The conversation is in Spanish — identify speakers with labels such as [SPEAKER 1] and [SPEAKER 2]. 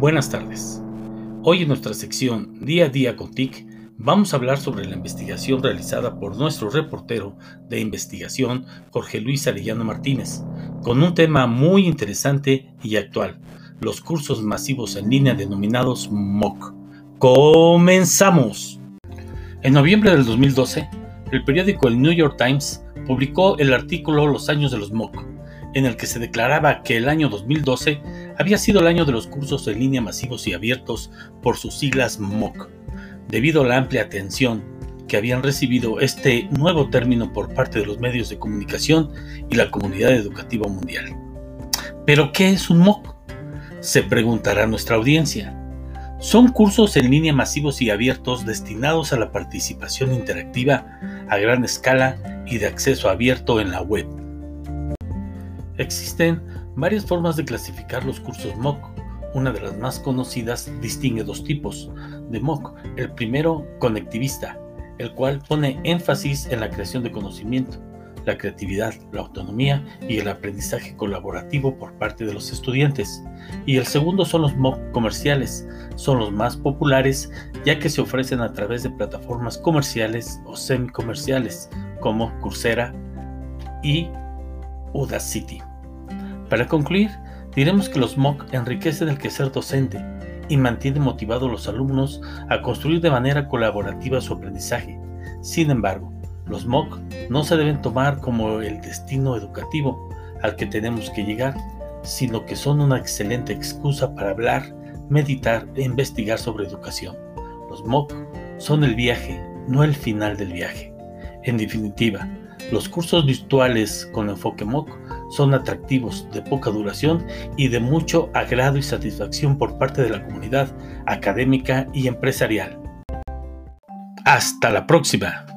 [SPEAKER 1] Buenas tardes. Hoy en nuestra sección Día a Día con TIC vamos a hablar sobre la investigación realizada por nuestro reportero de investigación Jorge Luis Arellano Martínez, con un tema muy interesante y actual, los cursos masivos en línea denominados MOOC. ¡Comenzamos! En noviembre del 2012, el periódico El New York Times publicó el artículo Los años de los MOOC, en el que se declaraba que el año 2012 había sido el año de los cursos en línea masivos y abiertos por sus siglas MOOC, debido a la amplia atención que habían recibido este nuevo término por parte de los medios de comunicación y la comunidad educativa mundial. ¿Pero qué es un MOOC? Se preguntará nuestra audiencia. Son cursos en línea masivos y abiertos destinados a la participación interactiva a gran escala y de acceso abierto en la web Existen varias formas de clasificar los cursos MOOC. Una de las más conocidas distingue dos tipos de MOOC. El primero, conectivista, el cual pone énfasis en la creación de conocimiento, la creatividad, la autonomía y el aprendizaje colaborativo por parte de los estudiantes. Y el segundo son los MOOC comerciales. Son los más populares ya que se ofrecen a través de plataformas comerciales o semi-comerciales como Coursera y Udacity. Para concluir, diremos que los MOOC enriquecen el quehacer docente y mantienen motivados a los alumnos a construir de manera colaborativa su aprendizaje. Sin embargo, los MOOC no se deben tomar como el destino educativo al que tenemos que llegar, sino que son una excelente excusa para hablar, meditar e investigar sobre educación. Los MOOC son el viaje, no el final del viaje. En definitiva, los cursos virtuales con enfoque MOOC son atractivos, de poca duración y de mucho agrado y satisfacción por parte de la comunidad académica y empresarial. Hasta la próxima.